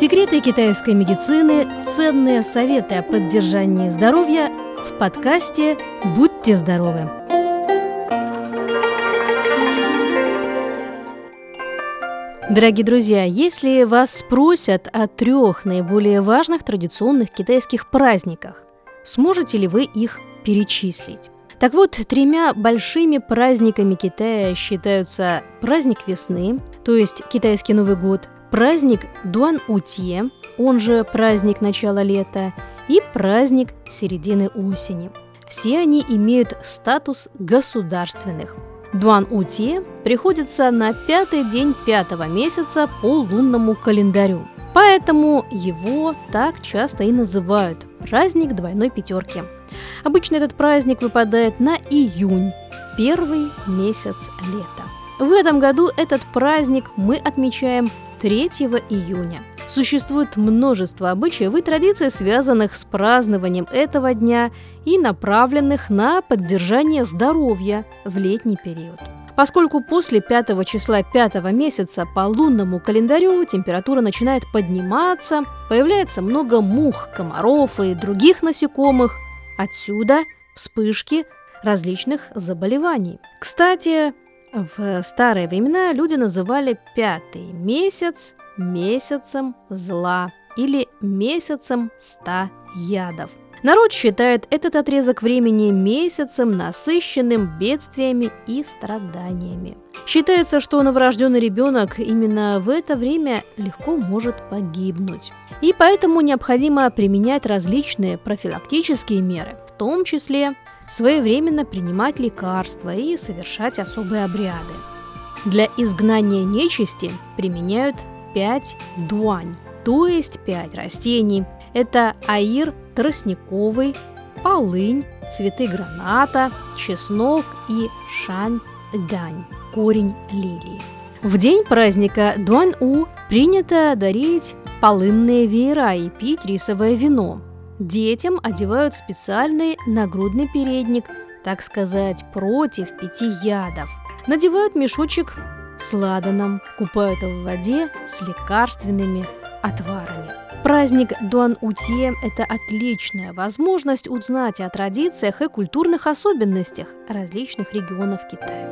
Секреты китайской медицины, ценные советы о поддержании здоровья в подкасте «Будьте здоровы». Дорогие друзья, если вас спросят о трех наиболее важных традиционных китайских праздниках, сможете ли вы их перечислить? Так вот, тремя большими праздниками Китая считаются праздник весны, то есть китайский Новый год, праздник Дуан-Утье, он же праздник начала лета, и праздник середины осени. Все они имеют статус государственных. Дуан-Утье приходится на пятый день пятого месяца по лунному календарю. Поэтому его так часто и называют – праздник двойной пятерки. Обычно этот праздник выпадает на июнь, первый месяц лета. В этом году этот праздник мы отмечаем 3 июня. Существует множество обычаев и традиций, связанных с празднованием этого дня и направленных на поддержание здоровья в летний период. Поскольку после 5 числа 5 месяца по лунному календарю температура начинает подниматься, появляется много мух, комаров и других насекомых, отсюда вспышки различных заболеваний. Кстати, в старые времена люди называли пятый месяц месяцем зла или месяцем ста ядов. Народ считает этот отрезок времени месяцем, насыщенным бедствиями и страданиями. Считается, что новорожденный ребенок именно в это время легко может погибнуть. И поэтому необходимо применять различные профилактические меры, в том числе своевременно принимать лекарства и совершать особые обряды. Для изгнания нечисти применяют 5 дуань, то есть 5 растений. Это аир тростниковый, полынь, цветы граната, чеснок и шань-гань, корень лилии. В день праздника Дуань-У принято дарить полынные веера и пить рисовое вино – Детям одевают специальный нагрудный передник, так сказать, против пяти ядов. Надевают мешочек с ладаном, купают в воде с лекарственными отварами. Праздник Дуан-Утье – это отличная возможность узнать о традициях и культурных особенностях различных регионов Китая.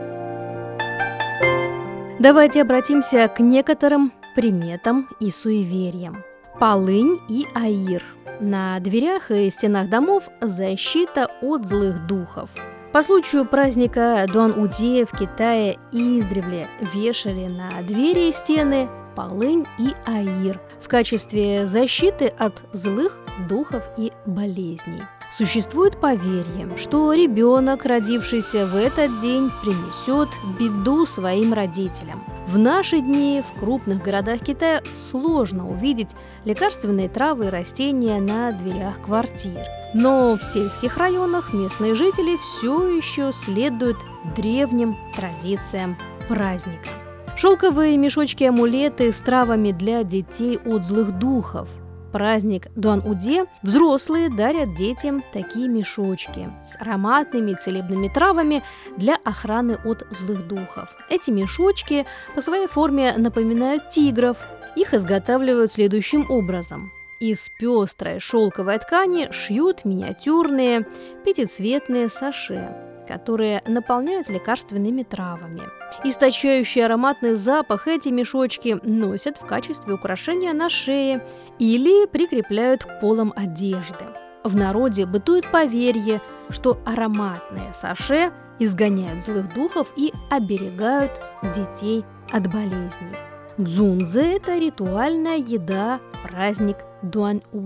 Давайте обратимся к некоторым приметам и суевериям. Полынь и аир – на дверях и стенах домов защита от злых духов. По случаю праздника Дуан-Уди в Китае издревле вешали на двери и стены полынь и аир в качестве защиты от злых духов и болезней. Существует поверье, что ребенок, родившийся в этот день, принесет беду своим родителям. В наши дни в крупных городах Китая сложно увидеть лекарственные травы и растения на дверях квартир. Но в сельских районах местные жители все еще следуют древним традициям праздника. Шелковые мешочки-амулеты с травами для детей от злых духов – праздник Дуан-Уде взрослые дарят детям такие мешочки с ароматными целебными травами для охраны от злых духов. Эти мешочки по своей форме напоминают тигров. Их изготавливают следующим образом. Из пестрой шелковой ткани шьют миниатюрные пятицветные саше которые наполняют лекарственными травами. Источающий ароматный запах эти мешочки носят в качестве украшения на шее или прикрепляют к полам одежды. В народе бытует поверье, что ароматные саше изгоняют злых духов и оберегают детей от болезней. Дзунзе – это ритуальная еда, праздник Дуань-У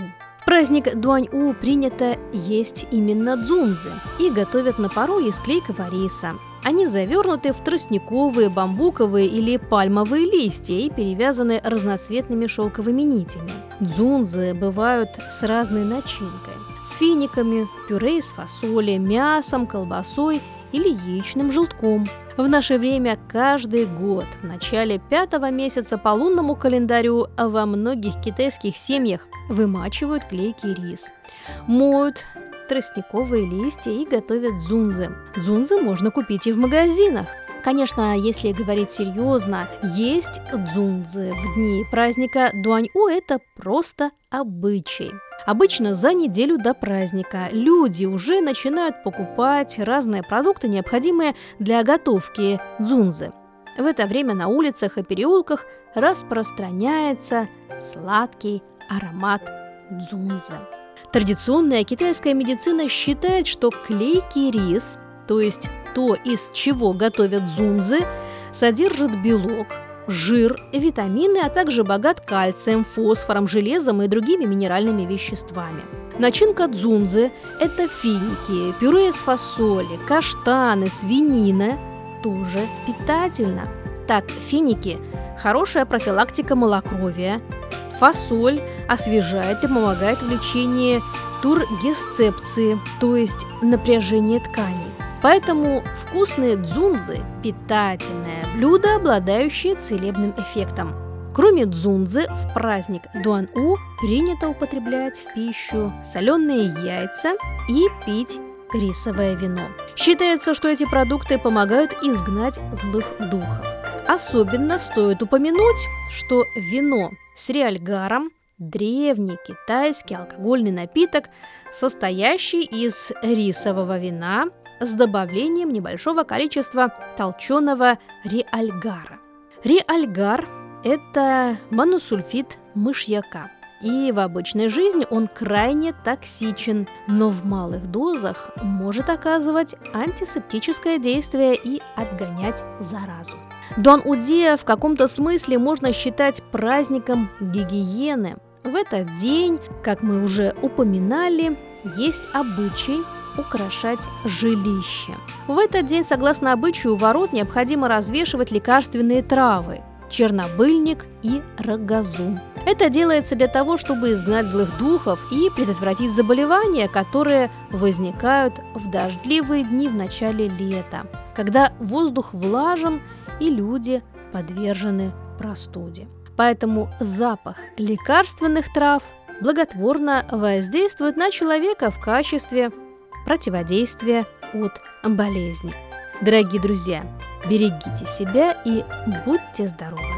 праздник Дуань-У принято есть именно дзунзы и готовят на пару из клейкого риса. Они завернуты в тростниковые, бамбуковые или пальмовые листья и перевязаны разноцветными шелковыми нитями. Дзунзы бывают с разной начинкой – с финиками, пюре из фасоли, мясом, колбасой или яичным желтком – в наше время каждый год в начале пятого месяца по лунному календарю во многих китайских семьях вымачивают клейкий рис, моют тростниковые листья и готовят дзунзы. Дзунзы можно купить и в магазинах. Конечно, если говорить серьезно, есть дзунзы в дни праздника Дуаньу – это просто обычай. Обычно за неделю до праздника люди уже начинают покупать разные продукты, необходимые для готовки дзунзы. В это время на улицах и переулках распространяется сладкий аромат дзунзы. Традиционная китайская медицина считает, что клейкий рис, то есть то, из чего готовят дзунзы, содержит белок, жир, витамины, а также богат кальцием, фосфором, железом и другими минеральными веществами. Начинка дзунзы – это финики, пюре из фасоли, каштаны, свинина – тоже питательно. Так, финики – хорошая профилактика малокровия, фасоль освежает и помогает в лечении тургесцепции, то есть напряжения тканей. Поэтому вкусные дзунзы – питательное блюдо, обладающее целебным эффектом. Кроме дзунзы, в праздник Дуан-У принято употреблять в пищу соленые яйца и пить рисовое вино. Считается, что эти продукты помогают изгнать злых духов. Особенно стоит упомянуть, что вино с реальгаром – древний китайский алкогольный напиток, состоящий из рисового вина, с добавлением небольшого количества толченого реальгара. Реальгар – это моносульфид мышьяка. И в обычной жизни он крайне токсичен, но в малых дозах может оказывать антисептическое действие и отгонять заразу. Дон Удия в каком-то смысле можно считать праздником гигиены. В этот день, как мы уже упоминали, есть обычай украшать жилище. В этот день, согласно обычаю, у ворот необходимо развешивать лекарственные травы – чернобыльник и рогозу. Это делается для того, чтобы изгнать злых духов и предотвратить заболевания, которые возникают в дождливые дни в начале лета, когда воздух влажен и люди подвержены простуде. Поэтому запах лекарственных трав благотворно воздействует на человека в качестве противодействия от болезней. Дорогие друзья, берегите себя и будьте здоровы!